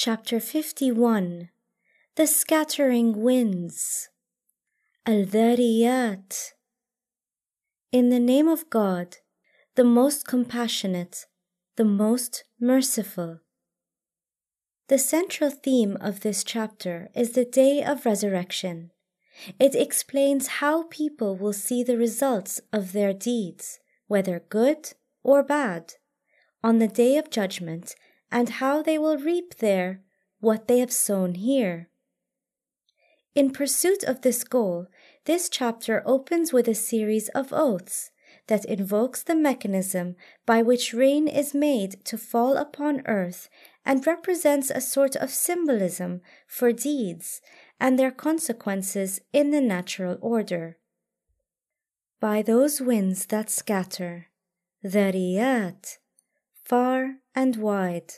Chapter 51 The Scattering Winds Al Dhariyat In the name of God, the most compassionate, the most merciful. The central theme of this chapter is the day of resurrection. It explains how people will see the results of their deeds, whether good or bad, on the day of judgment and how they will reap there what they have sown here. In pursuit of this goal, this chapter opens with a series of oaths that invokes the mechanism by which rain is made to fall upon earth and represents a sort of symbolism for deeds and their consequences in the natural order. By those winds that scatter, Dhariyat, far and wide.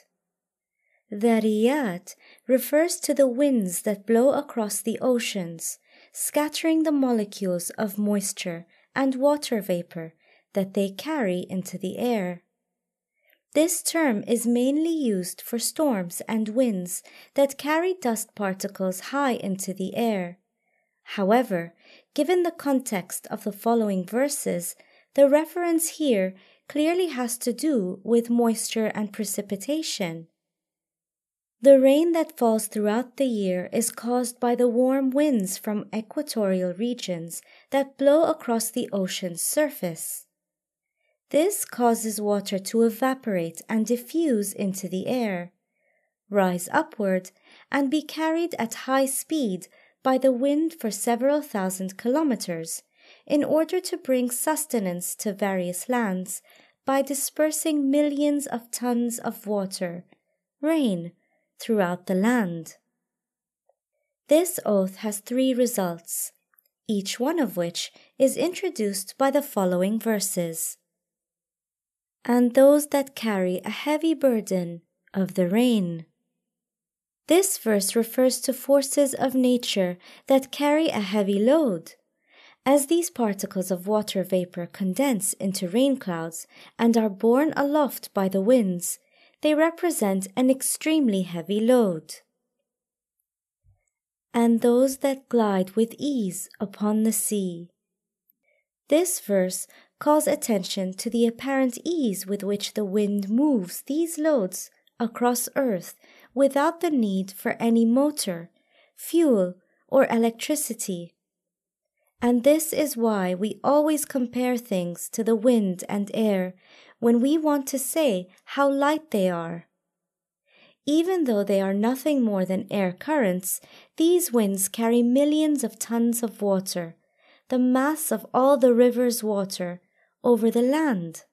The Dhariyat refers to the winds that blow across the oceans, scattering the molecules of moisture and water vapor that they carry into the air. This term is mainly used for storms and winds that carry dust particles high into the air. However, given the context of the following verses, the reference here clearly has to do with moisture and precipitation. The rain that falls throughout the year is caused by the warm winds from equatorial regions that blow across the ocean's surface. This causes water to evaporate and diffuse into the air, rise upward, and be carried at high speed by the wind for several thousand kilometers in order to bring sustenance to various lands by dispersing millions of tons of water, rain, throughout the land. This oath has three results, each one of which is introduced by the following verses. And those that carry a heavy burden of the rain. This verse refers to forces of nature that carry a heavy load. As these particles of water vapor condense into rain clouds and are borne aloft by the winds, they represent an extremely heavy load. And those that glide with ease upon the sea. This verse calls attention to the apparent ease with which the wind moves these loads across earth without the need for any motor, fuel, or electricity and this is why we always compare things to the wind and air when we want to say how light they are. Even though they are nothing more than air currents, these winds carry millions of tons of water, the mass of all the river's water, over the land.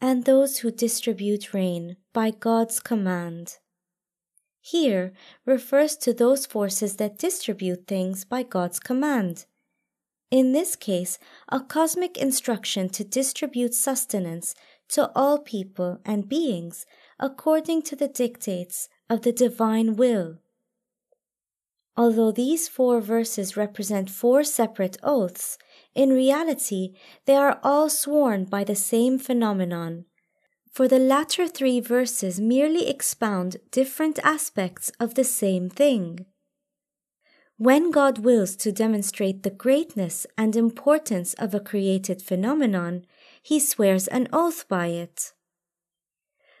And those who distribute rain by God's command here refers to those forces that distribute things by God's command. In this case, a cosmic instruction to distribute sustenance to all people and beings according to the dictates of the divine will. Although these four verses represent four separate oaths, in reality they are all sworn by the same phenomenon for the latter three verses merely expound different aspects of the same thing. When God wills to demonstrate the greatness and importance of a created phenomenon, he swears an oath by it.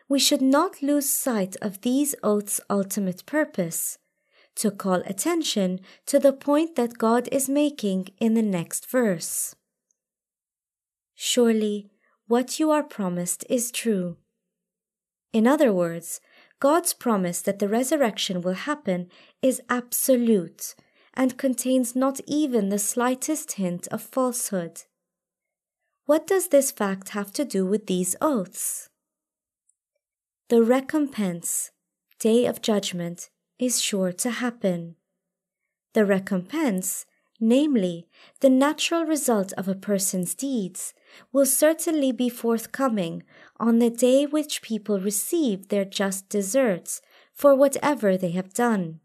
We should not lose sight of these oaths' ultimate purpose to call attention to the point that God is making in the next verse. Surely, what you are promised is true. In other words, God's promise that the resurrection will happen is absolute and contains not even the slightest hint of falsehood. What does this fact have to do with these oaths? The recompense, day of judgment, is sure to happen. The recompense, namely, the natural result of a person's deeds, will certainly be forthcoming on the day which people receive their just deserts for whatever they have done.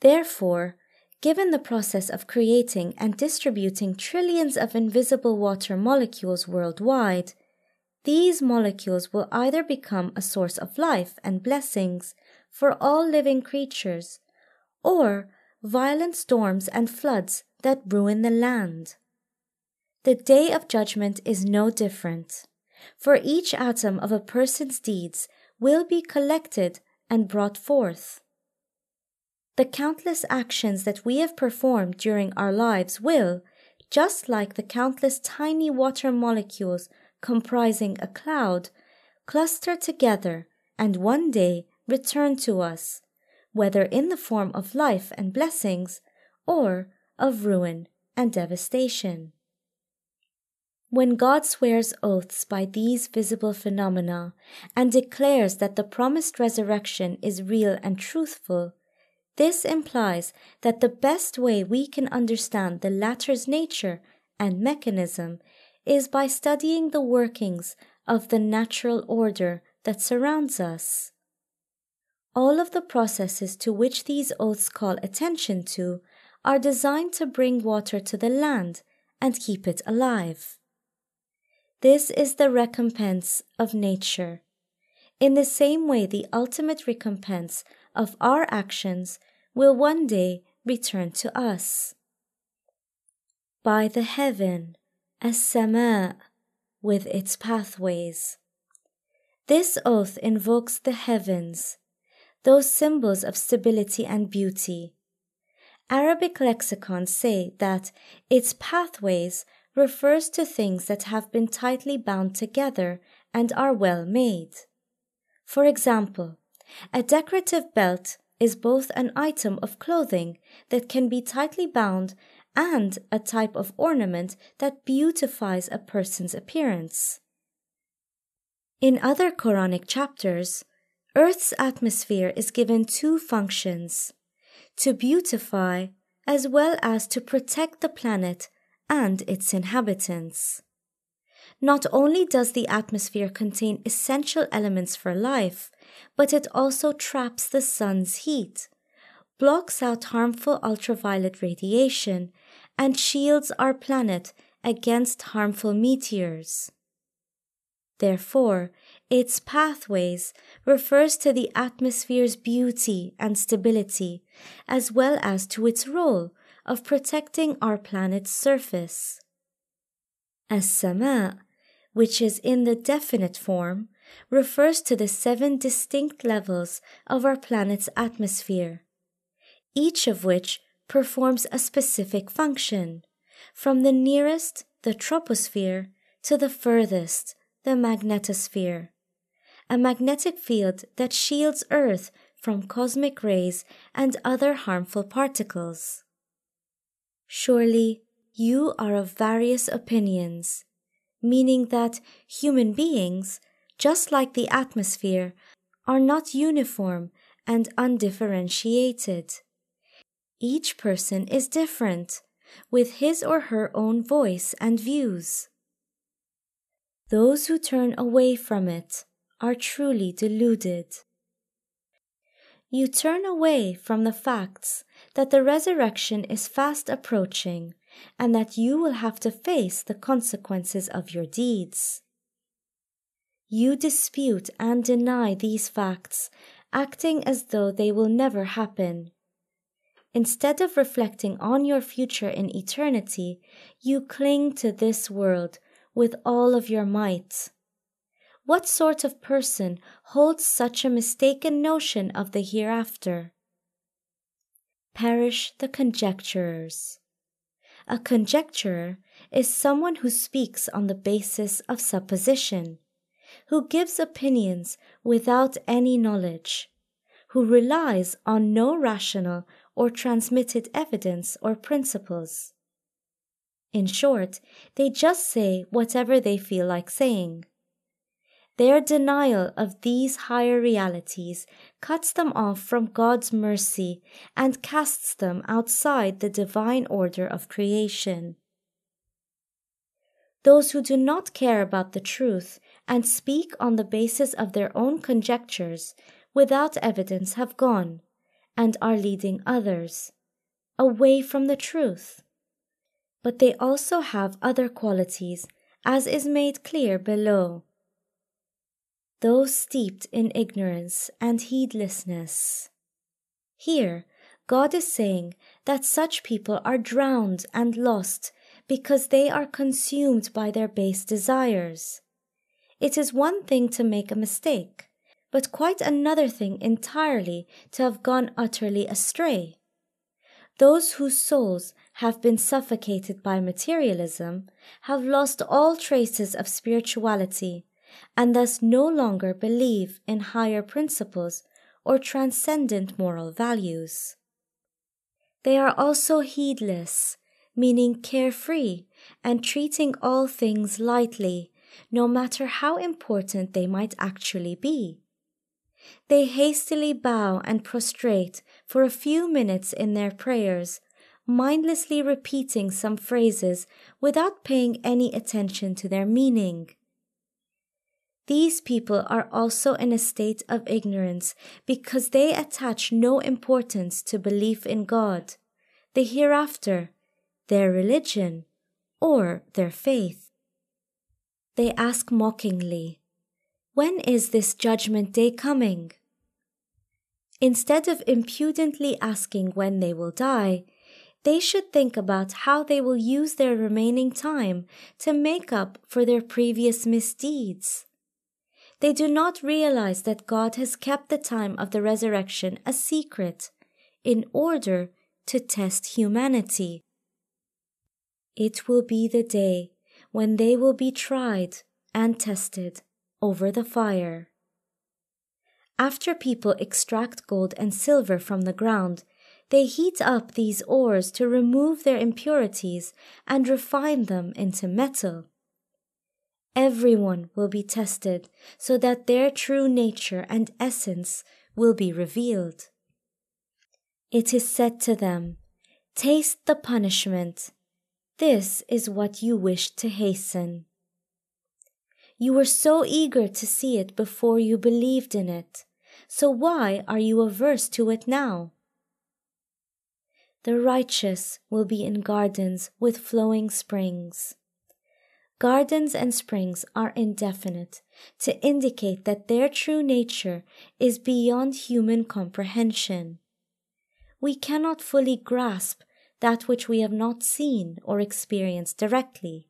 Therefore, given the process of creating and distributing trillions of invisible water molecules worldwide, these molecules will either become a source of life and blessings for all living creatures, or violent storms and floods that ruin the land. The day of judgment is no different, for each atom of a person's deeds will be collected and brought forth. The countless actions that we have performed during our lives will, just like the countless tiny water molecules comprising a cloud, cluster together and one day return to us, whether in the form of life and blessings or of ruin and devastation. When God swears oaths by these visible phenomena and declares that the promised resurrection is real and truthful, this implies that the best way we can understand the latter's nature and mechanism is by studying the workings of the natural order that surrounds us. All of the processes to which these oaths call attention to are designed to bring water to the land and keep it alive. This is the recompense of nature. In the same way, the ultimate recompense of our actions will one day return to us. By the heaven, as sama with its pathways. This oath invokes the heavens, those symbols of stability and beauty. Arabic lexicons say that its pathways refers to things that have been tightly bound together and are well made. For example, a decorative belt is both an item of clothing that can be tightly bound and a type of ornament that beautifies a person's appearance. In other Quranic chapters, Earth's atmosphere is given two functions to beautify as well as to protect the planet and its inhabitants. Not only does the atmosphere contain essential elements for life, but it also traps the sun's heat, blocks out harmful ultraviolet radiation, and shields our planet against harmful meteors. Therefore, its pathways refers to the atmosphere's beauty and stability, as well as to its role of protecting our planet's surface. As Sama, which is in the definite form, refers to the seven distinct levels of our planet's atmosphere, each of which performs a specific function, from the nearest, the troposphere, to the furthest, the magnetosphere, a magnetic field that shields Earth from cosmic rays and other harmful particles. Surely you are of various opinions, meaning that human beings just like the atmosphere, are not uniform and undifferentiated. Each person is different, with his or her own voice and views. Those who turn away from it are truly deluded. You turn away from the facts that the resurrection is fast approaching and that you will have to face the consequences of your deeds. You dispute and deny these facts, acting as though they will never happen. Instead of reflecting on your future in eternity, you cling to this world with all of your might. What sort of person holds such a mistaken notion of the hereafter? Perish the conjecturers. A conjecturer is someone who speaks on the basis of supposition who gives opinions without any knowledge, who relies on no rational or transmitted evidence or principles. In short, they just say whatever they feel like saying. Their denial of these higher realities cuts them off from God's mercy and casts them outside the divine order of creation. Those who do not care about the truth and speak on the basis of their own conjectures without evidence have gone and are leading others away from the truth. But they also have other qualities, as is made clear below. Those steeped in ignorance and heedlessness. Here, God is saying that such people are drowned and lost because they are consumed by their base desires. It is one thing to make a mistake, but quite another thing entirely to have gone utterly astray. Those whose souls have been suffocated by materialism have lost all traces of spirituality and thus no longer believe in higher principles or transcendent moral values. They are also heedless, meaning carefree and treating all things lightly, no matter how important they might actually be. They hastily bow and prostrate for a few minutes in their prayers, mindlessly repeating some phrases without paying any attention to their meaning. These people are also in a state of ignorance because they attach no importance to belief in God, the hereafter, their religion, or their faith. They ask mockingly, When is this judgment day coming? Instead of impudently asking when they will die, they should think about how they will use their remaining time to make up for their previous misdeeds. They do not realize that God has kept the time of the resurrection a secret in order to test humanity. It will be the day when they will be tried and tested over the fire. After people extract gold and silver from the ground, they heat up these ores to remove their impurities and refine them into metal. Everyone will be tested so that their true nature and essence will be revealed. It is said to them, Taste the punishment. This is what you wished to hasten. You were so eager to see it before you believed in it. So why are you averse to it now? The righteous will be in gardens with flowing springs. Gardens and springs are indefinite to indicate that their true nature is beyond human comprehension. We cannot fully grasp that which we have not seen or experienced directly.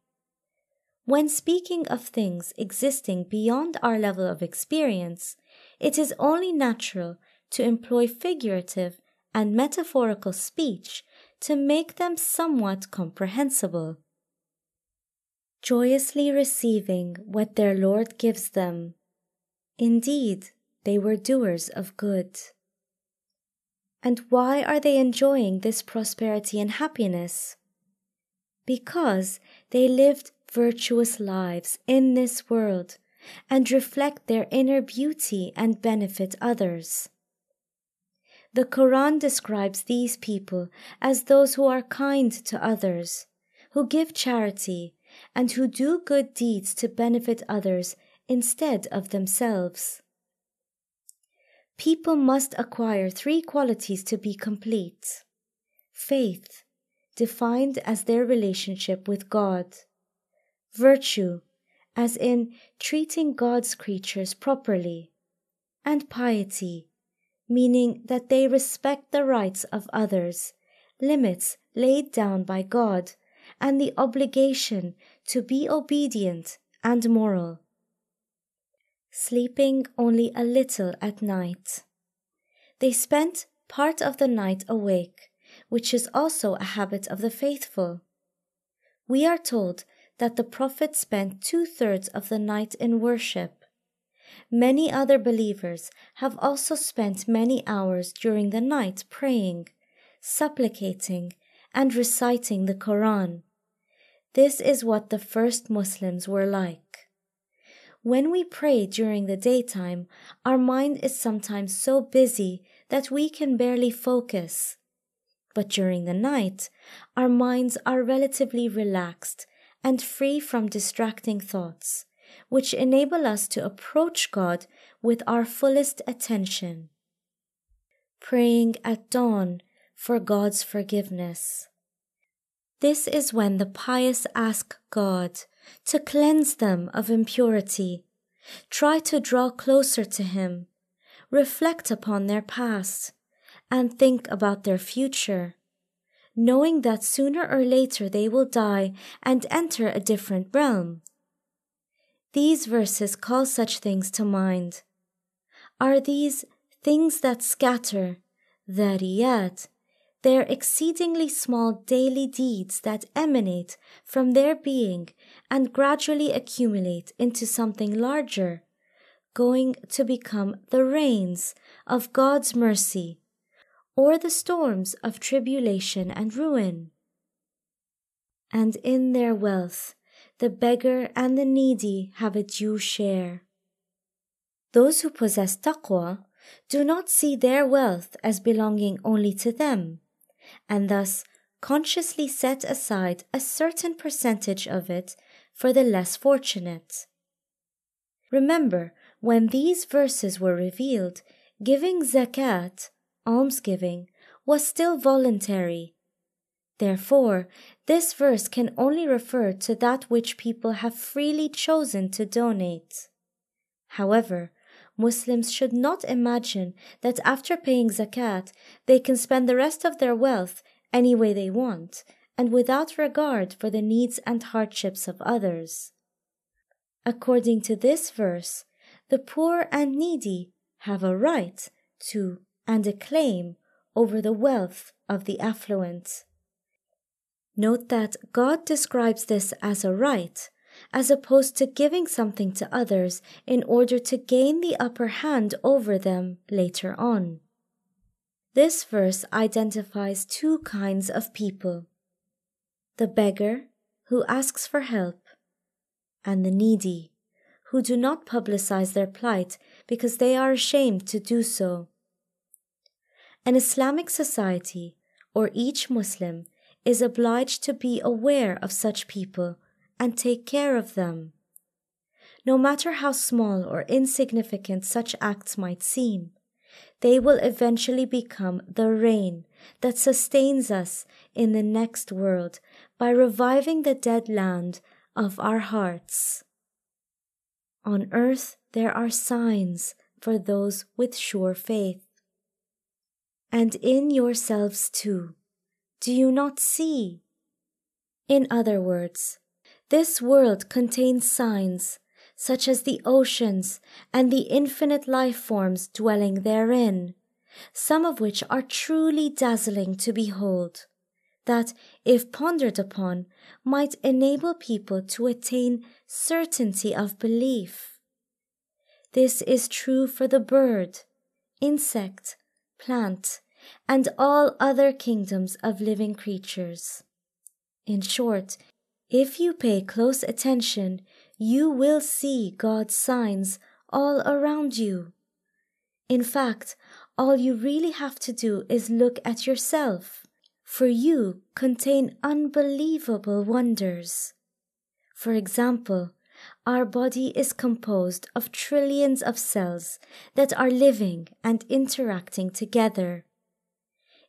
When speaking of things existing beyond our level of experience, it is only natural to employ figurative and metaphorical speech to make them somewhat comprehensible. Joyously receiving what their Lord gives them. Indeed, they were doers of good. And why are they enjoying this prosperity and happiness? Because they lived virtuous lives in this world and reflect their inner beauty and benefit others. The Quran describes these people as those who are kind to others, who give charity, and who do good deeds to benefit others instead of themselves. People must acquire three qualities to be complete. Faith, defined as their relationship with God, virtue, as in treating God's creatures properly, and piety, meaning that they respect the rights of others, limits laid down by God, and the obligation to be obedient and moral. Sleeping only a little at night. They spent part of the night awake, which is also a habit of the faithful. We are told that the Prophet spent two thirds of the night in worship. Many other believers have also spent many hours during the night praying, supplicating, and reciting the Quran. This is what the first Muslims were like. When we pray during the daytime, our mind is sometimes so busy that we can barely focus. But during the night, our minds are relatively relaxed and free from distracting thoughts, which enable us to approach God with our fullest attention. Praying at dawn for God's forgiveness. This is when the pious ask God to cleanse them of impurity, try to draw closer to Him, reflect upon their past, and think about their future, knowing that sooner or later they will die and enter a different realm. These verses call such things to mind. Are these things that scatter, dhariyat, their exceedingly small daily deeds that emanate from their being and gradually accumulate into something larger, going to become the rains of God's mercy or the storms of tribulation and ruin. And in their wealth, the beggar and the needy have a due share. Those who possess taqwa do not see their wealth as belonging only to them, and thus consciously set aside a certain percentage of it for the less fortunate. Remember, when these verses were revealed, giving zakat, almsgiving, was still voluntary. Therefore, this verse can only refer to that which people have freely chosen to donate. However, Muslims should not imagine that after paying zakat, they can spend the rest of their wealth any way they want and without regard for the needs and hardships of others. According to this verse, the poor and needy have a right to and a claim over the wealth of the affluent. Note that God describes this as a right as opposed to giving something to others in order to gain the upper hand over them later on. This verse identifies two kinds of people the beggar, who asks for help, and the needy, who do not publicize their plight because they are ashamed to do so. An Islamic society, or each Muslim, is obliged to be aware of such people and take care of them. No matter how small or insignificant such acts might seem, they will eventually become the rain that sustains us in the next world by reviving the dead land of our hearts. On earth there are signs for those with sure faith. And in yourselves too, do you not see? In other words, this world contains signs, such as the oceans and the infinite life forms dwelling therein, some of which are truly dazzling to behold, that, if pondered upon, might enable people to attain certainty of belief. This is true for the bird, insect, plant, and all other kingdoms of living creatures. In short, if you pay close attention, you will see God's signs all around you. In fact, all you really have to do is look at yourself, for you contain unbelievable wonders. For example, our body is composed of trillions of cells that are living and interacting together.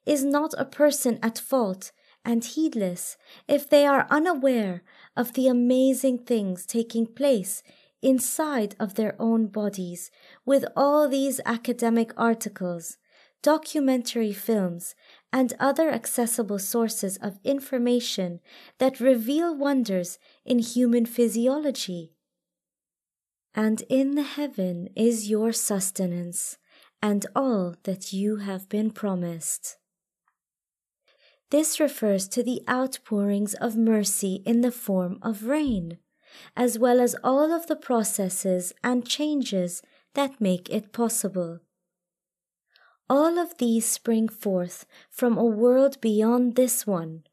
Is not a person at fault and heedless if they are unaware of the amazing things taking place inside of their own bodies with all these academic articles, documentary films, and other accessible sources of information that reveal wonders in human physiology. And in the heaven is your sustenance and all that you have been promised. This refers to the outpourings of mercy in the form of rain, as well as all of the processes and changes that make it possible. All of these spring forth from a world beyond this one.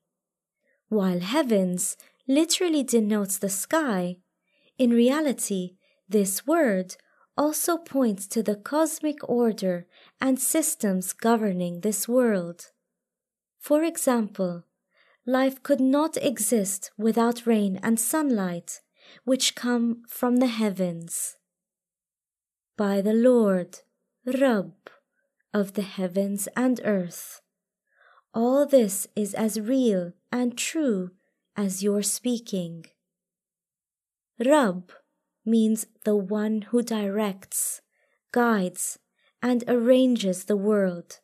While heavens literally denotes the sky, in reality, this word also points to the cosmic order and systems governing this world. For example, life could not exist without rain and sunlight, which come from the heavens. By the Lord, Rabb, of the heavens and earth. All this is as real and true as your speaking. Rabb means the one who directs, guides, and arranges the world.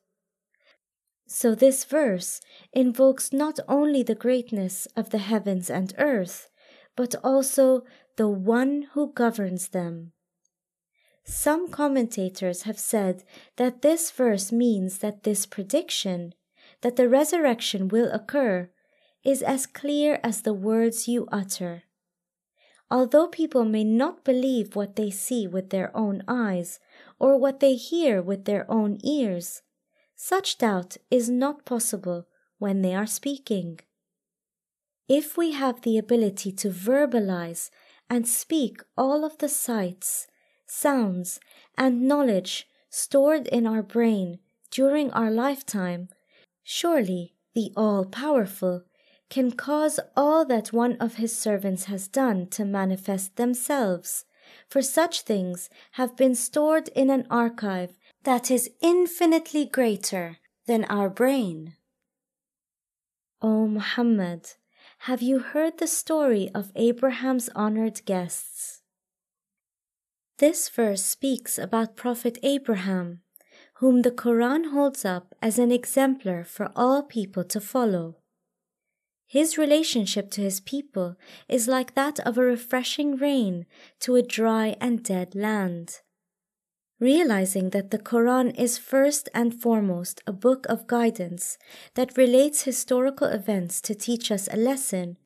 So this verse invokes not only the greatness of the heavens and earth, but also the one who governs them. Some commentators have said that this verse means that this prediction, that the resurrection will occur, is as clear as the words you utter. Although people may not believe what they see with their own eyes or what they hear with their own ears, such doubt is not possible when they are speaking. If we have the ability to verbalize and speak all of the sights, sounds, and knowledge stored in our brain during our lifetime, surely the All Powerful can cause all that one of his servants has done to manifest themselves, for such things have been stored in an archive that is infinitely greater than our brain. O Muhammad, have you heard the story of Abraham's honored guests? This verse speaks about Prophet Abraham, whom the Quran holds up as an exemplar for all people to follow. His relationship to his people is like that of a refreshing rain to a dry and dead land. Realizing that the Quran is first and foremost a book of guidance that relates historical events to teach us a lesson,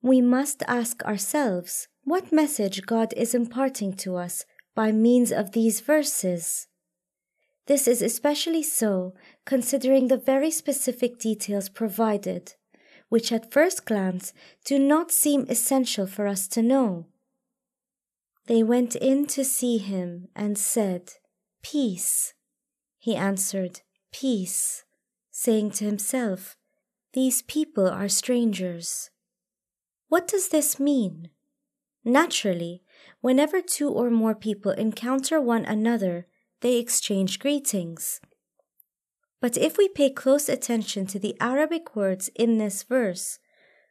we must ask ourselves what message God is imparting to us by means of these verses. This is especially so considering the very specific details provided which at first glance do not seem essential for us to know. They went in to see him and said, Peace. He answered, Peace, saying to himself, These people are strangers. What does this mean? Naturally, whenever two or more people encounter one another, they exchange greetings. But if we pay close attention to the Arabic words in this verse,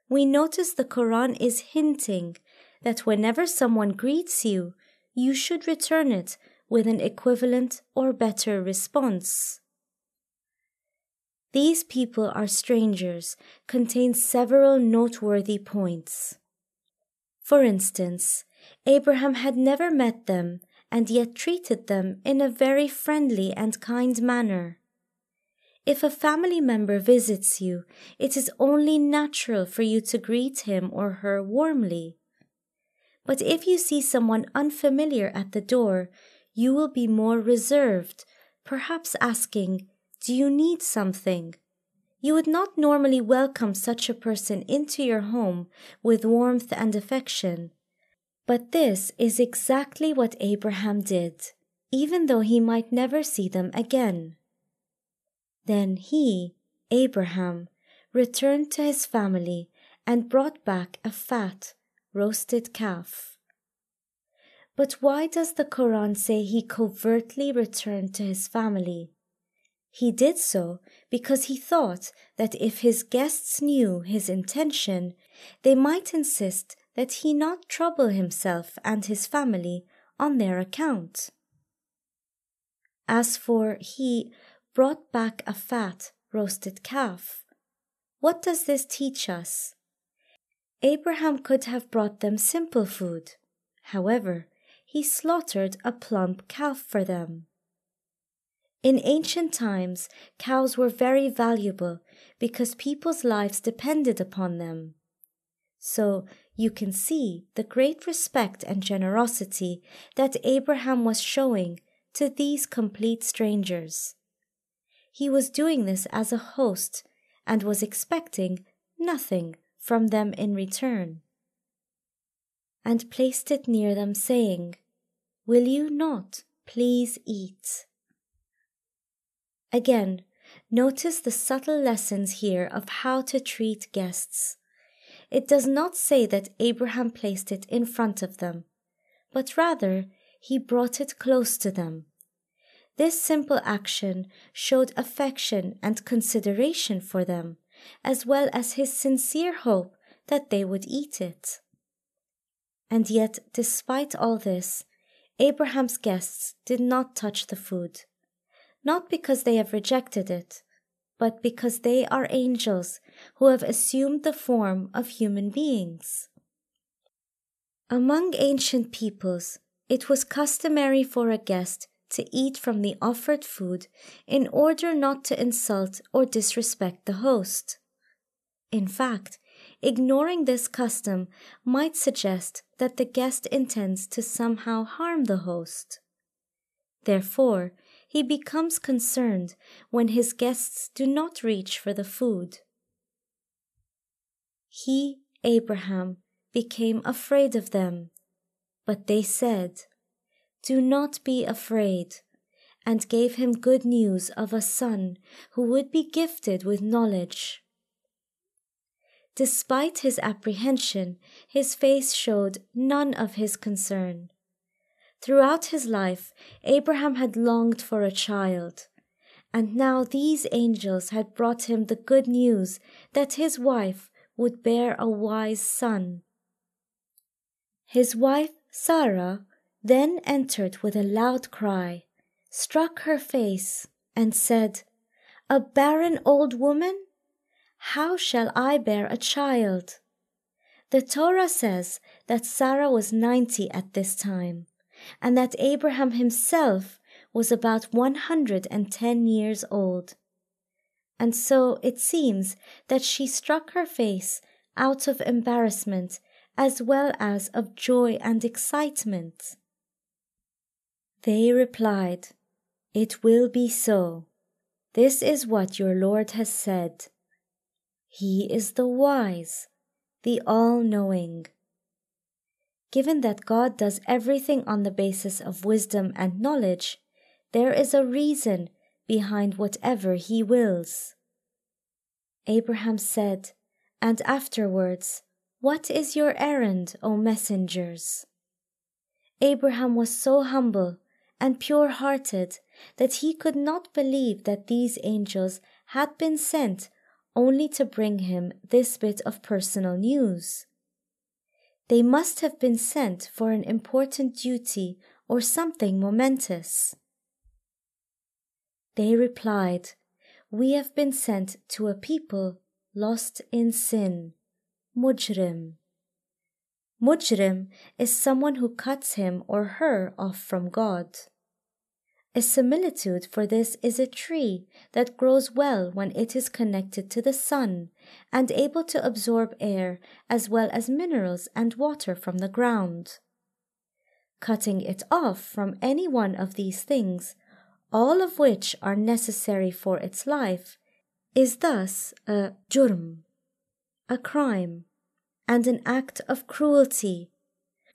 we notice the Quran is hinting that whenever someone greets you, you should return it with an equivalent or better response. These people are strangers contains several noteworthy points. For instance, Abraham had never met them and yet treated them in a very friendly and kind manner. If a family member visits you, it is only natural for you to greet him or her warmly. But if you see someone unfamiliar at the door, you will be more reserved, perhaps asking, Do you need something? You would not normally welcome such a person into your home with warmth and affection. But this is exactly what Abraham did, even though he might never see them again. Then he, Abraham, returned to his family and brought back a fat, roasted calf. But why does the Quran say he covertly returned to his family? He did so because he thought that if his guests knew his intention, they might insist that he not trouble himself and his family on their account. As for he brought back a fat, roasted calf. What does this teach us? Abraham could have brought them simple food. However, he slaughtered a plump calf for them. In ancient times, cows were very valuable because people's lives depended upon them. So you can see the great respect and generosity that Abraham was showing to these complete strangers. He was doing this as a host and was expecting nothing from them in return. And placed it near them, saying, Will you not please eat? Again, notice the subtle lessons here of how to treat guests. It does not say that Abraham placed it in front of them, but rather he brought it close to them this simple action showed affection and consideration for them, as well as his sincere hope that they would eat it. And yet, despite all this, Abraham's guests did not touch the food, not because they have rejected it, but because they are angels who have assumed the form of human beings. Among ancient peoples, it was customary for a guest to eat from the offered food in order not to insult or disrespect the host. In fact, ignoring this custom might suggest that the guest intends to somehow harm the host. Therefore, he becomes concerned when his guests do not reach for the food. He, Abraham, became afraid of them, but they said, Do not be afraid, and gave him good news of a son who would be gifted with knowledge. Despite his apprehension, his face showed none of his concern. Throughout his life, Abraham had longed for a child, and now these angels had brought him the good news that his wife would bear a wise son. His wife, Sarah, then entered with a loud cry, struck her face, and said, A barren old woman? How shall I bear a child? The Torah says that Sarah was 90 at this time, and that Abraham himself was about 110 years old. And so it seems that she struck her face out of embarrassment as well as of joy and excitement. They replied, It will be so. This is what your Lord has said. He is the wise, the all knowing. Given that God does everything on the basis of wisdom and knowledge, there is a reason behind whatever He wills. Abraham said, and afterwards, What is your errand, O messengers? Abraham was so humble and pure hearted that he could not believe that these angels had been sent only to bring him this bit of personal news. They must have been sent for an important duty or something momentous. They replied, We have been sent to a people lost in sin, mujrim. Mujrim is someone who cuts him or her off from God. A similitude for this is a tree that grows well when it is connected to the sun and able to absorb air as well as minerals and water from the ground. Cutting it off from any one of these things, all of which are necessary for its life, is thus a jurm, a crime, and an act of cruelty,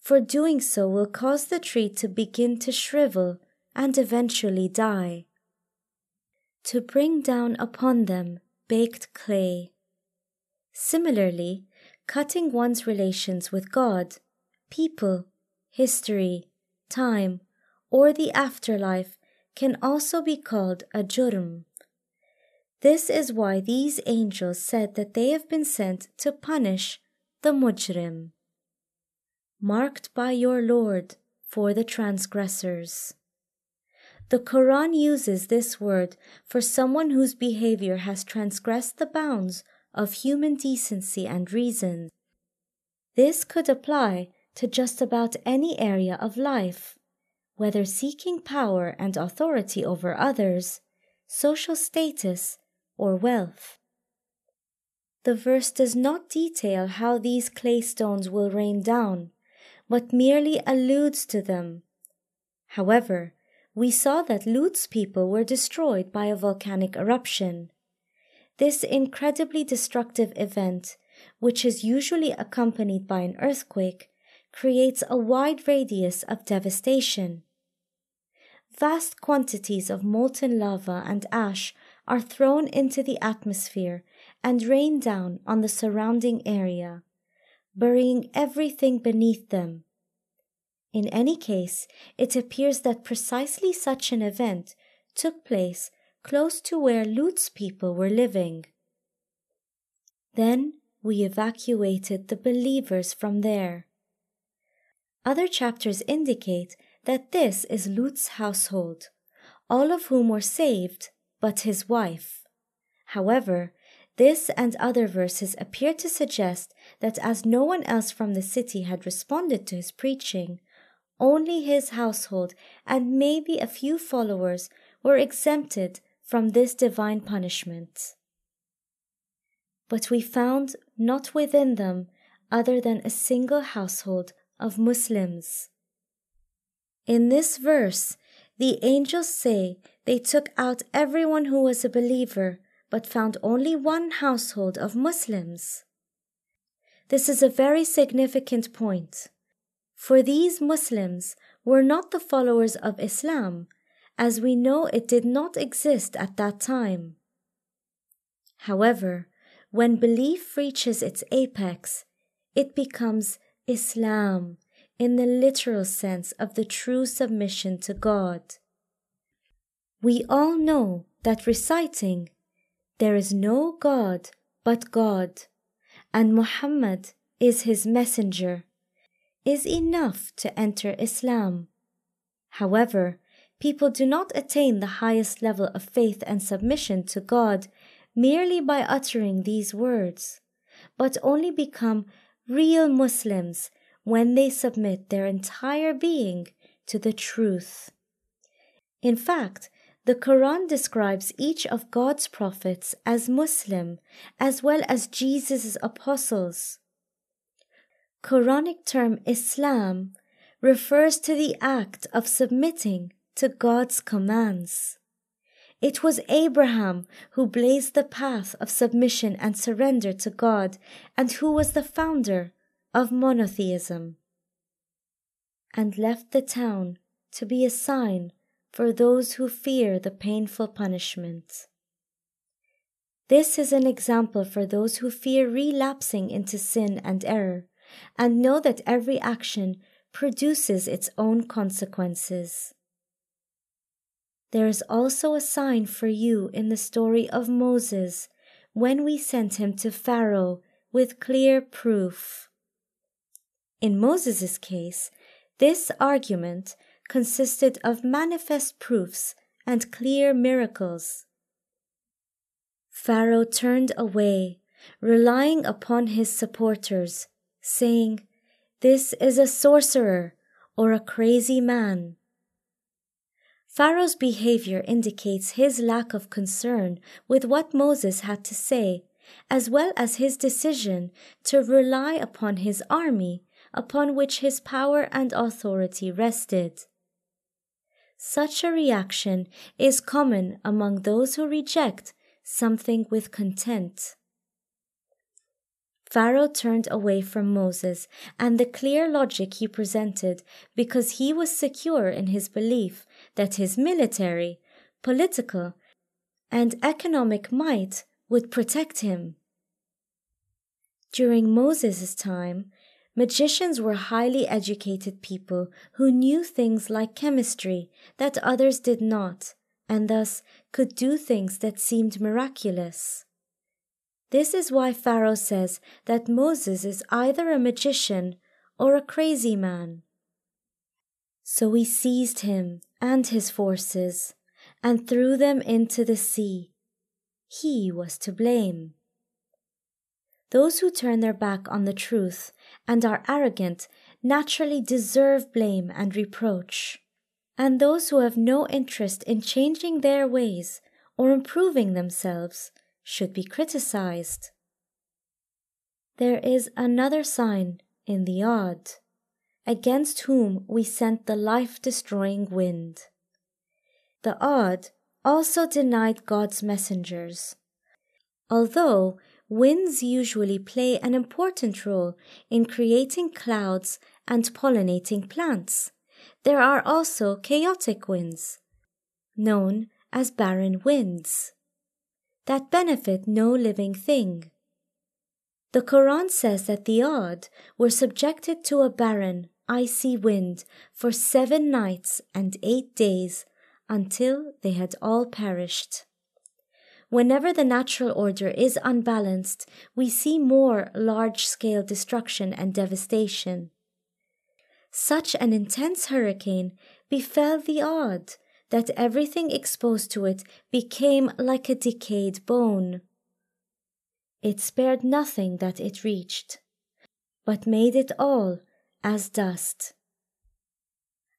for doing so will cause the tree to begin to shrivel and eventually die. To bring down upon them baked clay. Similarly, cutting one's relations with God, people, history, time, or the afterlife can also be called a jurm. This is why these angels said that they have been sent to punish the mujrim. Marked by your Lord for the transgressors. The Quran uses this word for someone whose behavior has transgressed the bounds of human decency and reason. This could apply to just about any area of life, whether seeking power and authority over others, social status, or wealth. The verse does not detail how these clay stones will rain down, but merely alludes to them. However, we saw that Lut's people were destroyed by a volcanic eruption. This incredibly destructive event, which is usually accompanied by an earthquake, creates a wide radius of devastation. Vast quantities of molten lava and ash are thrown into the atmosphere and rain down on the surrounding area, burying everything beneath them. In any case, it appears that precisely such an event took place close to where Lut's people were living. Then we evacuated the believers from there. Other chapters indicate that this is Lut's household, all of whom were saved but his wife. However, this and other verses appear to suggest that as no one else from the city had responded to his preaching, only his household and maybe a few followers were exempted from this divine punishment. But we found not within them other than a single household of Muslims. In this verse, the angels say they took out everyone who was a believer, but found only one household of Muslims. This is a very significant point, for these Muslims were not the followers of Islam, as we know it did not exist at that time. However, when belief reaches its apex, it becomes Islam in the literal sense of the true submission to God. We all know that reciting, There is no God but God, and Muhammad is his messenger, is enough to enter Islam. However, people do not attain the highest level of faith and submission to God merely by uttering these words, but only become real Muslims when they submit their entire being to the truth. In fact, the Quran describes each of God's prophets as Muslim as well as Jesus' apostles. Quranic term Islam refers to the act of submitting to God's commands. It was Abraham who blazed the path of submission and surrender to God and who was the founder of monotheism, and left the town to be a sign for those who fear the painful punishment. This is an example for those who fear relapsing into sin and error, and know that every action produces its own consequences. There is also a sign for you in the story of Moses when we sent him to Pharaoh with clear proof. In Moses' case, this argument consisted of manifest proofs and clear miracles. Pharaoh turned away, relying upon his supporters, saying, This is a sorcerer or a crazy man. Pharaoh's behavior indicates his lack of concern with what Moses had to say, as well as his decision to rely upon his army upon which his power and authority rested. Such a reaction is common among those who reject something with content. Pharaoh turned away from Moses and the clear logic he presented because he was secure in his belief that his military, political, and economic might would protect him. During Moses' time, Magicians were highly educated people who knew things like chemistry that others did not, and thus could do things that seemed miraculous. This is why Pharaoh says that Moses is either a magician or a crazy man. So we seized him and his forces and threw them into the sea. He was to blame. Those who turn their back on the truth and are arrogant naturally deserve blame and reproach. And those who have no interest in changing their ways or improving themselves should be criticized. There is another sign in the Ad, against whom we sent the life destroying wind. The Ad also denied God's messengers. Although winds usually play an important role in creating clouds and pollinating plants. There are also chaotic winds, known as barren winds, that benefit no living thing. The Quran says that the Ad were subjected to a barren, icy wind for seven nights and eight days until they had all perished. Whenever the natural order is unbalanced, we see more large scale destruction and devastation. Such an intense hurricane befell the Ad that everything exposed to it became like a decayed bone. It spared nothing that it reached, but made it all as dust.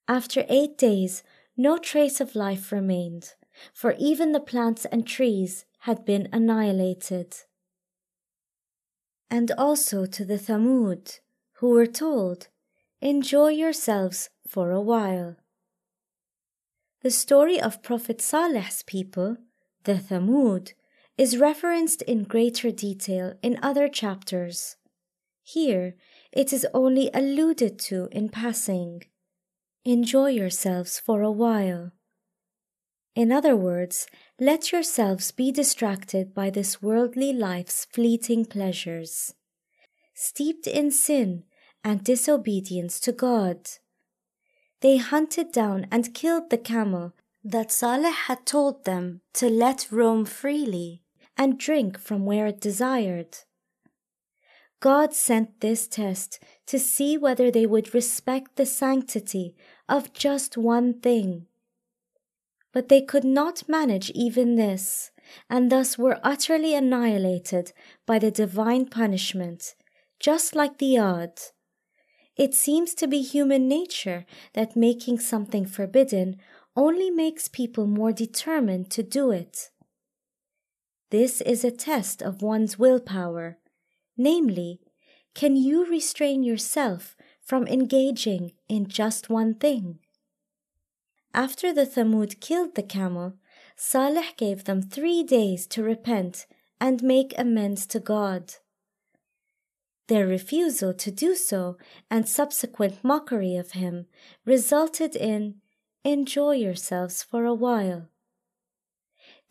After eight days, no trace of life remained, for even the plants and trees had been annihilated. And also to the Thamud, who were told, Enjoy yourselves for a while. The story of Prophet Saleh's people, the Thamud, is referenced in greater detail in other chapters. Here, it is only alluded to in passing. Enjoy yourselves for a while. In other words, let yourselves be distracted by this worldly life's fleeting pleasures. Steeped in sin and disobedience to God they hunted down and killed the camel that Saleh had told them to let roam freely and drink from where it desired. God sent this test to see whether they would respect the sanctity of just one thing. But they could not manage even this, and thus were utterly annihilated by the divine punishment, just like the Ad it seems to be human nature that making something forbidden only makes people more determined to do it. This is a test of one's willpower, namely, can you restrain yourself from engaging in just one thing? After the Thamud killed the camel, Saleh gave them three days to repent and make amends to God. Their refusal to do so and subsequent mockery of him resulted in enjoy yourselves for a while.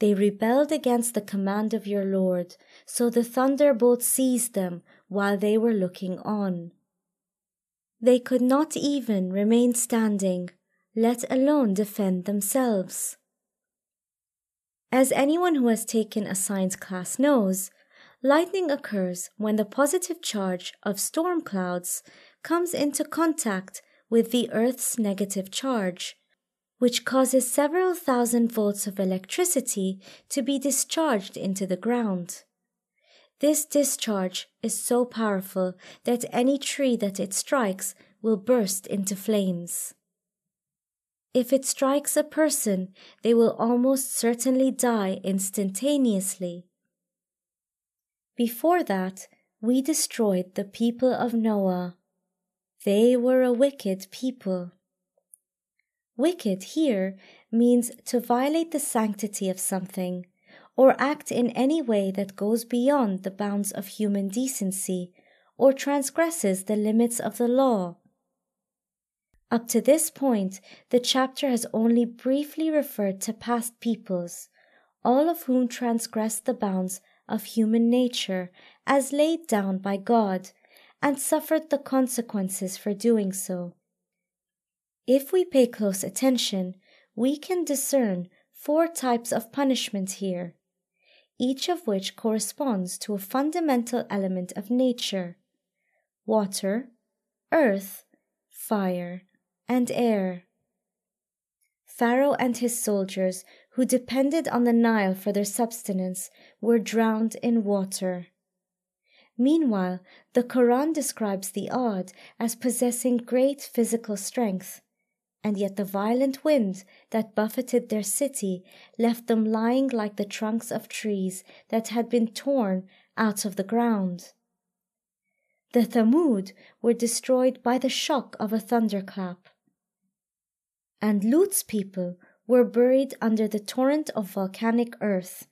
They rebelled against the command of your Lord, so the thunderbolt seized them while they were looking on. They could not even remain standing, let alone defend themselves. As anyone who has taken a science class knows, Lightning occurs when the positive charge of storm clouds comes into contact with the Earth's negative charge, which causes several thousand volts of electricity to be discharged into the ground. This discharge is so powerful that any tree that it strikes will burst into flames. If it strikes a person, they will almost certainly die instantaneously. Before that, we destroyed the people of Noah. They were a wicked people. Wicked here means to violate the sanctity of something or act in any way that goes beyond the bounds of human decency or transgresses the limits of the law. Up to this point, the chapter has only briefly referred to past peoples, all of whom transgressed the bounds of human nature as laid down by God and suffered the consequences for doing so. If we pay close attention, we can discern four types of punishment here, each of which corresponds to a fundamental element of nature water, earth, fire, and air. Pharaoh and his soldiers who depended on the Nile for their subsistence were drowned in water. Meanwhile, the Quran describes the Ad as possessing great physical strength, and yet the violent wind that buffeted their city left them lying like the trunks of trees that had been torn out of the ground. The Thamud were destroyed by the shock of a thunderclap. And Lut's people were buried under the torrent of volcanic earth,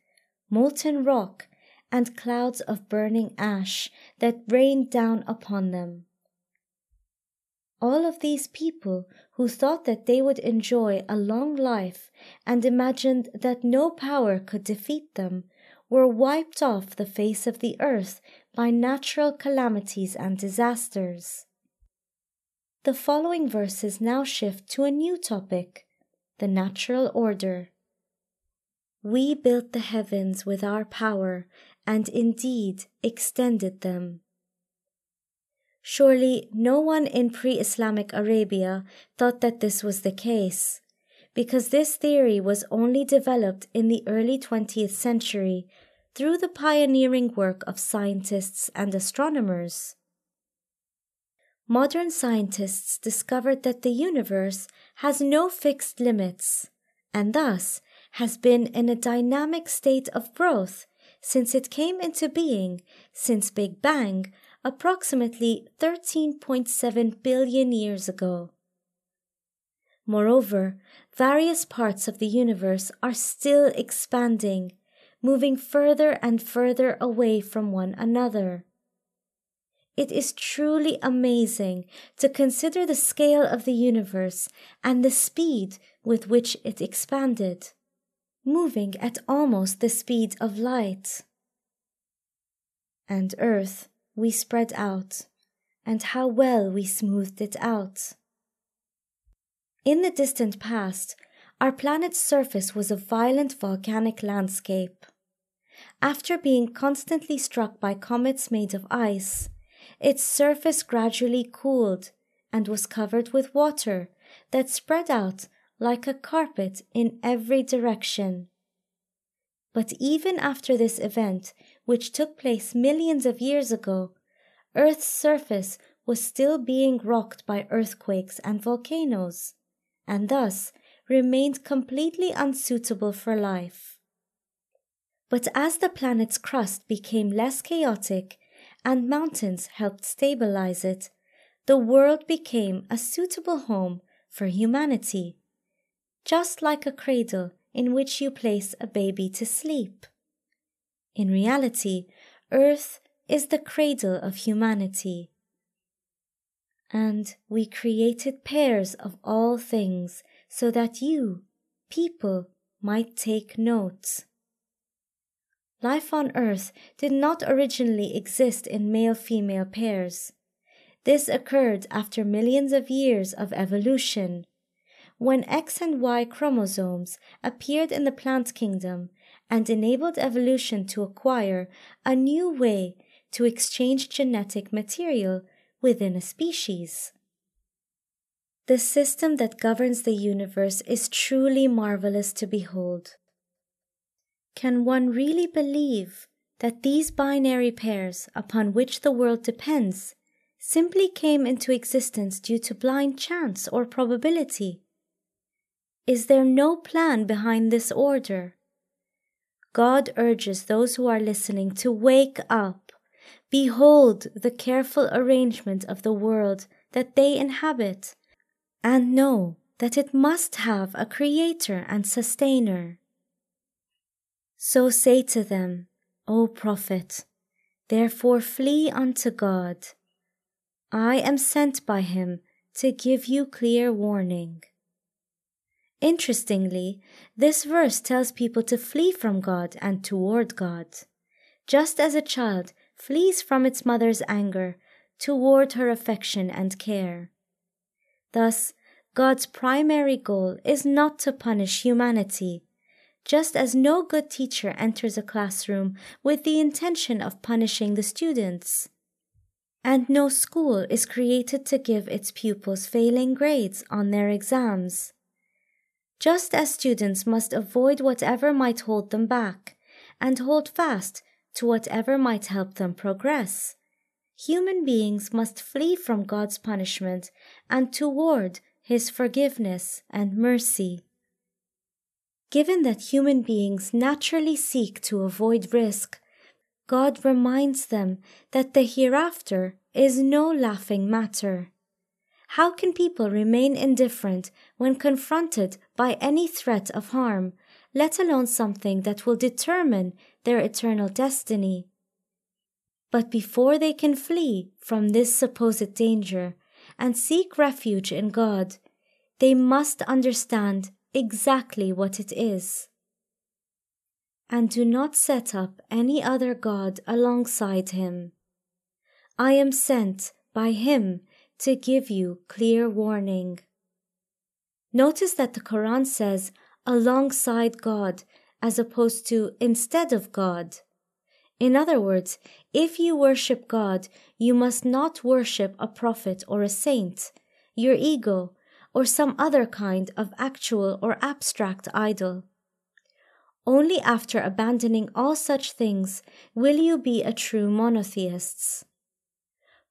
molten rock, and clouds of burning ash that rained down upon them. All of these people who thought that they would enjoy a long life and imagined that no power could defeat them were wiped off the face of the earth by natural calamities and disasters. The following verses now shift to a new topic the natural order. We built the heavens with our power and indeed extended them. Surely no one in pre Islamic Arabia thought that this was the case, because this theory was only developed in the early 20th century through the pioneering work of scientists and astronomers. Modern scientists discovered that the universe has no fixed limits and thus has been in a dynamic state of growth since it came into being since Big Bang approximately 13.7 billion years ago. Moreover, various parts of the universe are still expanding, moving further and further away from one another. It is truly amazing to consider the scale of the universe and the speed with which it expanded, moving at almost the speed of light. And Earth we spread out, and how well we smoothed it out. In the distant past, our planet's surface was a violent volcanic landscape. After being constantly struck by comets made of ice, its surface gradually cooled and was covered with water that spread out like a carpet in every direction. But even after this event, which took place millions of years ago, Earth's surface was still being rocked by earthquakes and volcanoes, and thus remained completely unsuitable for life. But as the planet's crust became less chaotic and mountains helped stabilize it, the world became a suitable home for humanity, just like a cradle in which you place a baby to sleep. In reality, Earth is the cradle of humanity. And we created pairs of all things so that you, people, might take notes. Life on Earth did not originally exist in male female pairs. This occurred after millions of years of evolution, when X and Y chromosomes appeared in the plant kingdom and enabled evolution to acquire a new way to exchange genetic material within a species. The system that governs the universe is truly marvelous to behold. Can one really believe that these binary pairs upon which the world depends simply came into existence due to blind chance or probability? Is there no plan behind this order? God urges those who are listening to wake up. Behold the careful arrangement of the world that they inhabit, and know that it must have a creator and sustainer. So say to them, O Prophet, therefore flee unto God. I am sent by him to give you clear warning. Interestingly, this verse tells people to flee from God and toward God, just as a child flees from its mother's anger toward her affection and care. Thus, God's primary goal is not to punish humanity, just as no good teacher enters a classroom with the intention of punishing the students. And no school is created to give its pupils failing grades on their exams just as students must avoid whatever might hold them back and hold fast to whatever might help them progress. Human beings must flee from God's punishment and toward His forgiveness and mercy. Given that human beings naturally seek to avoid risk, God reminds them that the hereafter is no laughing matter. How can people remain indifferent when confronted by any threat of harm, let alone something that will determine their eternal destiny? But before they can flee from this supposed danger and seek refuge in God, they must understand exactly what it is. And do not set up any other God alongside Him. I am sent by Him to give you clear warning. Notice that the Quran says alongside God as opposed to instead of God. In other words, if you worship God, you must not worship a prophet or a saint, your ego, or some other kind of actual or abstract idol. Only after abandoning all such things will you be a true monotheists.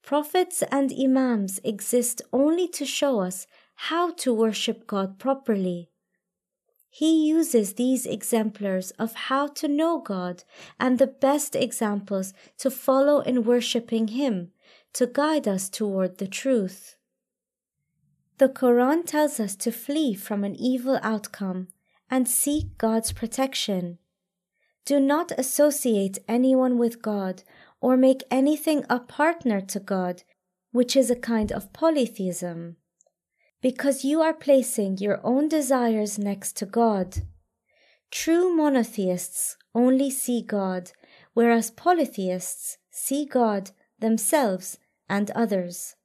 Prophets and Imams exist only to show us how to worship God properly. He uses these exemplars of how to know God and the best examples to follow in worshipping Him to guide us toward the truth. The Quran tells us to flee from an evil outcome and seek God's protection. Do not associate anyone with God or make anything a partner to God, which is a kind of polytheism, because you are placing your own desires next to God. True monotheists only see God, whereas polytheists see God, themselves, and others.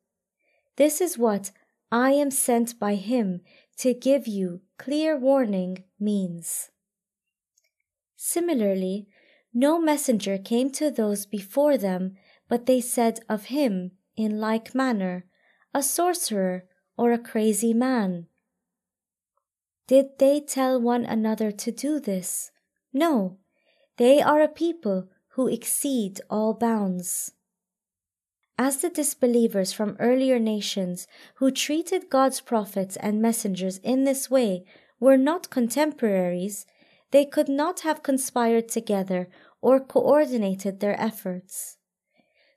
This is what I am sent by Him to give you clear warning means. Similarly, no messenger came to those before them, but they said of him, in like manner, a sorcerer or a crazy man. Did they tell one another to do this? No, they are a people who exceed all bounds. As the disbelievers from earlier nations who treated God's prophets and messengers in this way were not contemporaries, they could not have conspired together or coordinated their efforts.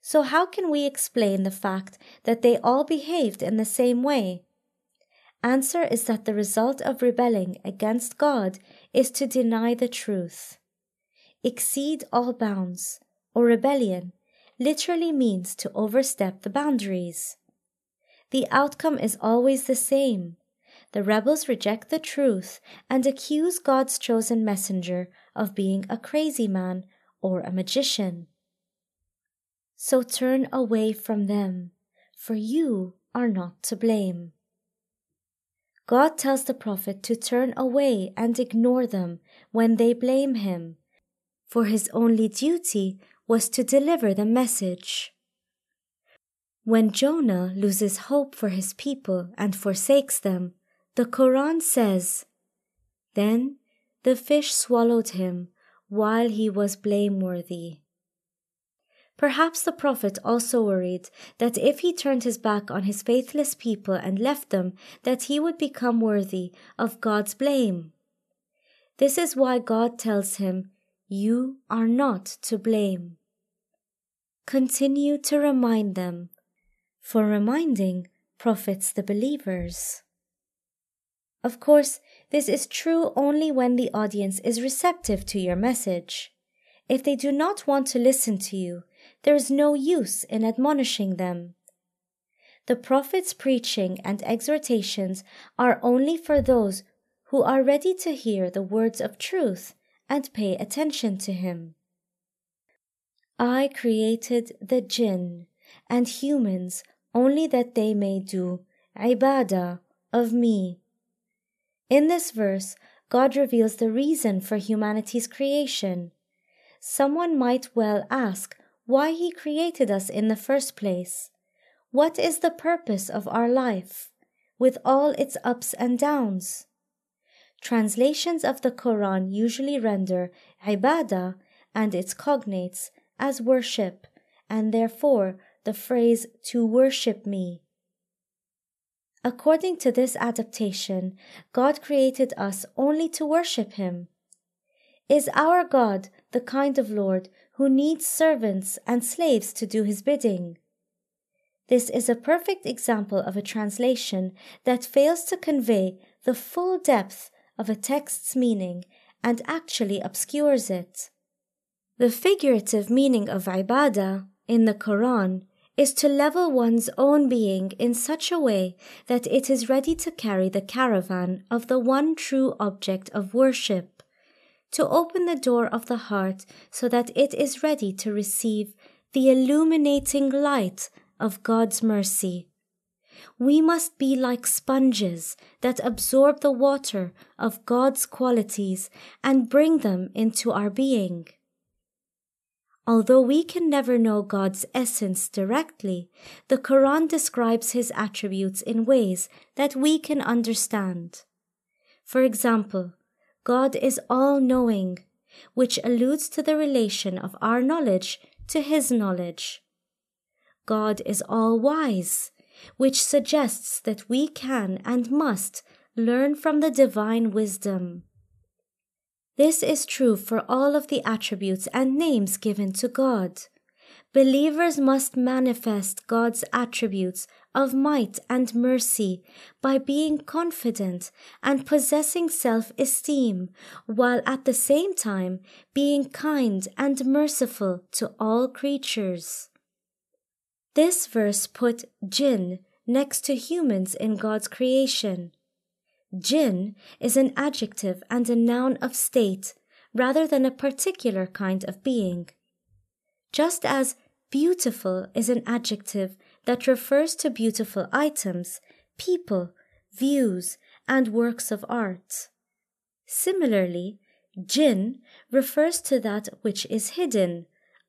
So, how can we explain the fact that they all behaved in the same way? Answer is that the result of rebelling against God is to deny the truth. Exceed all bounds, or rebellion, literally means to overstep the boundaries. The outcome is always the same. The rebels reject the truth and accuse God's chosen messenger of being a crazy man or a magician. So turn away from them, for you are not to blame. God tells the prophet to turn away and ignore them when they blame him, for his only duty was to deliver the message. When Jonah loses hope for his people and forsakes them, the Quran says, Then the fish swallowed him while he was blameworthy. Perhaps the Prophet also worried that if he turned his back on his faithless people and left them, that he would become worthy of God's blame. This is why God tells him you are not to blame. Continue to remind them, for reminding profits the believers. Of course, this is true only when the audience is receptive to your message. If they do not want to listen to you, there is no use in admonishing them. The Prophet's preaching and exhortations are only for those who are ready to hear the words of truth and pay attention to him. I created the jinn and humans only that they may do ibadah of me. In this verse, God reveals the reason for humanity's creation. Someone might well ask why He created us in the first place. What is the purpose of our life, with all its ups and downs? Translations of the Quran usually render ibadah and its cognates as worship, and therefore the phrase to worship me. According to this adaptation, God created us only to worship Him. Is our God the kind of Lord who needs servants and slaves to do His bidding? This is a perfect example of a translation that fails to convey the full depth of a text's meaning and actually obscures it. The figurative meaning of ibadah in the Quran is to level one's own being in such a way that it is ready to carry the caravan of the one true object of worship, to open the door of the heart so that it is ready to receive the illuminating light of God's mercy we must be like sponges that absorb the water of God's qualities and bring them into our being. Although we can never know God's essence directly, the Quran describes His attributes in ways that we can understand. For example, God is all knowing, which alludes to the relation of our knowledge to His knowledge. God is all wise, which suggests that we can and must learn from the divine wisdom. This is true for all of the attributes and names given to God. Believers must manifest God's attributes of might and mercy by being confident and possessing self esteem, while at the same time being kind and merciful to all creatures. This verse put jinn next to humans in God's creation. Jinn is an adjective and a noun of state rather than a particular kind of being. Just as beautiful is an adjective that refers to beautiful items, people, views, and works of art. Similarly, jinn refers to that which is hidden,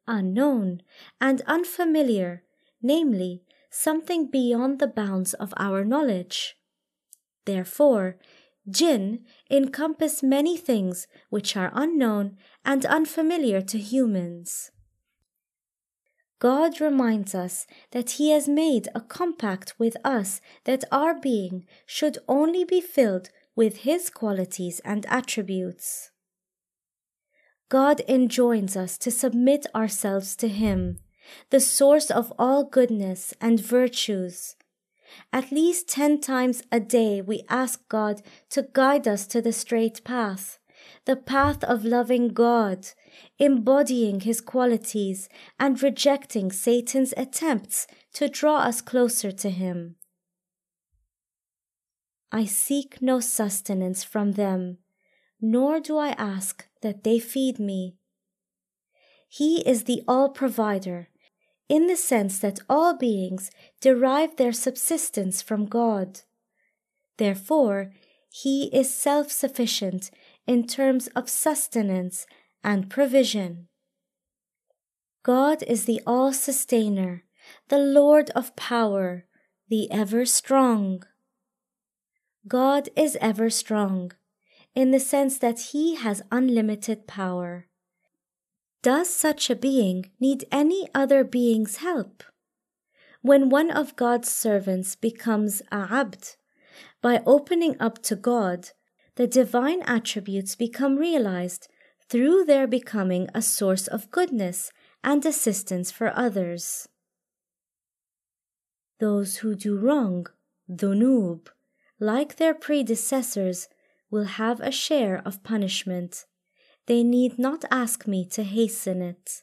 unknown, and unfamiliar, namely, something beyond the bounds of our knowledge. Therefore, jinn encompass many things which are unknown and unfamiliar to humans. God reminds us that He has made a compact with us that our being should only be filled with His qualities and attributes. God enjoins us to submit ourselves to Him, the source of all goodness and virtues, at least 10 times a day, we ask God to guide us to the straight path, the path of loving God, embodying His qualities, and rejecting Satan's attempts to draw us closer to Him. I seek no sustenance from them, nor do I ask that they feed me. He is the all provider in the sense that all beings derive their subsistence from God. Therefore, He is self sufficient in terms of sustenance and provision. God is the all sustainer, the Lord of power, the ever strong. God is ever strong, in the sense that He has unlimited power. Does such a being need any other being's help? When one of God's servants becomes a abd, by opening up to God, the divine attributes become realized through their becoming a source of goodness and assistance for others. Those who do wrong, dhunub, like their predecessors, will have a share of punishment they need not ask me to hasten it.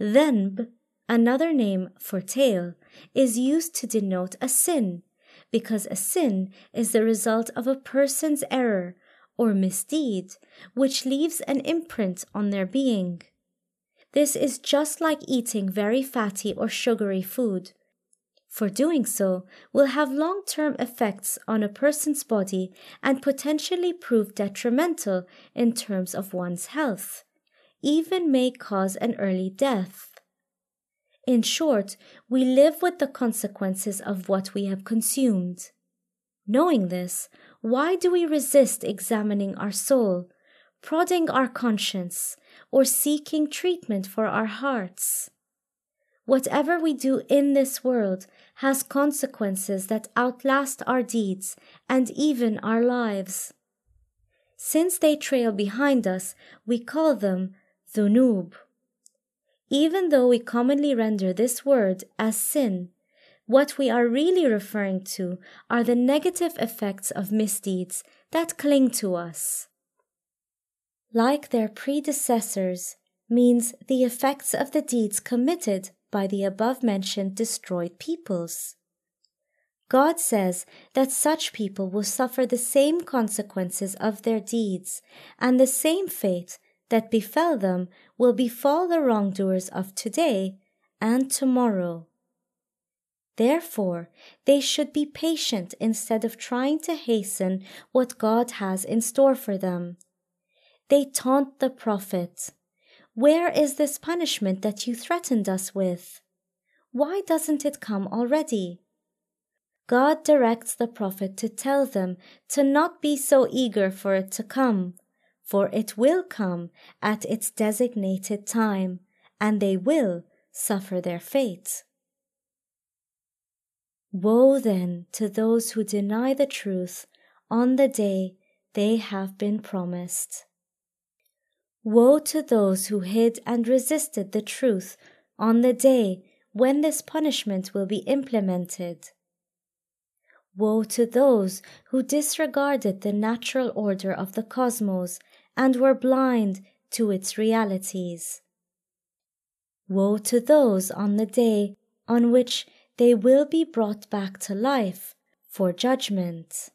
Dhanb, another name for tail, is used to denote a sin, because a sin is the result of a person's error or misdeed, which leaves an imprint on their being. This is just like eating very fatty or sugary food, for doing so will have long term effects on a person's body and potentially prove detrimental in terms of one's health, even may cause an early death. In short, we live with the consequences of what we have consumed. Knowing this, why do we resist examining our soul, prodding our conscience, or seeking treatment for our hearts? Whatever we do in this world has consequences that outlast our deeds and even our lives. Since they trail behind us, we call them dhunub. Even though we commonly render this word as sin, what we are really referring to are the negative effects of misdeeds that cling to us. Like their predecessors, means the effects of the deeds committed by the above mentioned destroyed peoples. God says that such people will suffer the same consequences of their deeds, and the same fate that befell them will befall the wrongdoers of today and tomorrow. Therefore, they should be patient instead of trying to hasten what God has in store for them. They taunt the Prophet Where is this punishment that you threatened us with? Why doesn't it come already? God directs the Prophet to tell them to not be so eager for it to come, for it will come at its designated time, and they will suffer their fate. Woe then to those who deny the truth on the day they have been promised. Woe to those who hid and resisted the truth on the day when this punishment will be implemented. Woe to those who disregarded the natural order of the cosmos and were blind to its realities. Woe to those on the day on which they will be brought back to life for judgment.